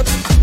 up.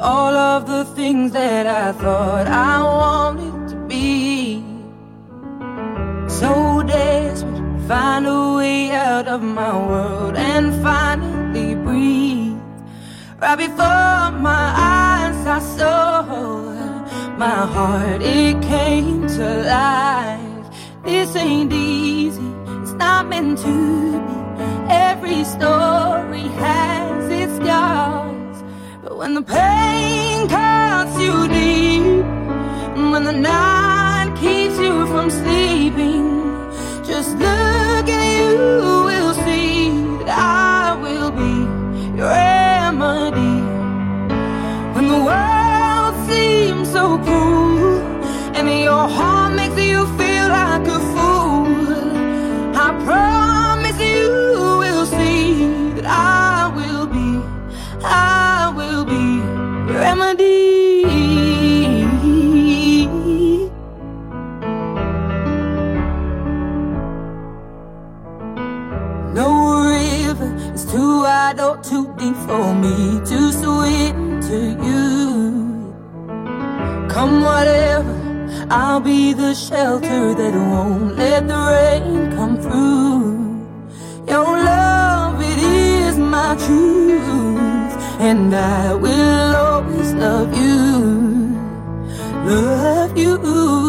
All of the things that I thought I wanted to be. So desperate to find a way out of my world and finally breathe. Right before my eyes, I saw my heart, it came to life. This ain't easy, it's not meant to be. Every story has its scars. When the pain cuts you deep, and when the night keeps you from sleeping, just look and you will see that I will be your remedy. When the world seems so cruel, and your heart or for me to swim to you. Come whatever, I'll be the shelter that won't let the rain come through. Your love, it is my truth, and I will always love you, love you.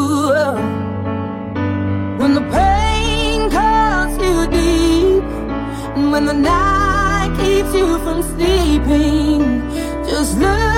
You from sleeping, just look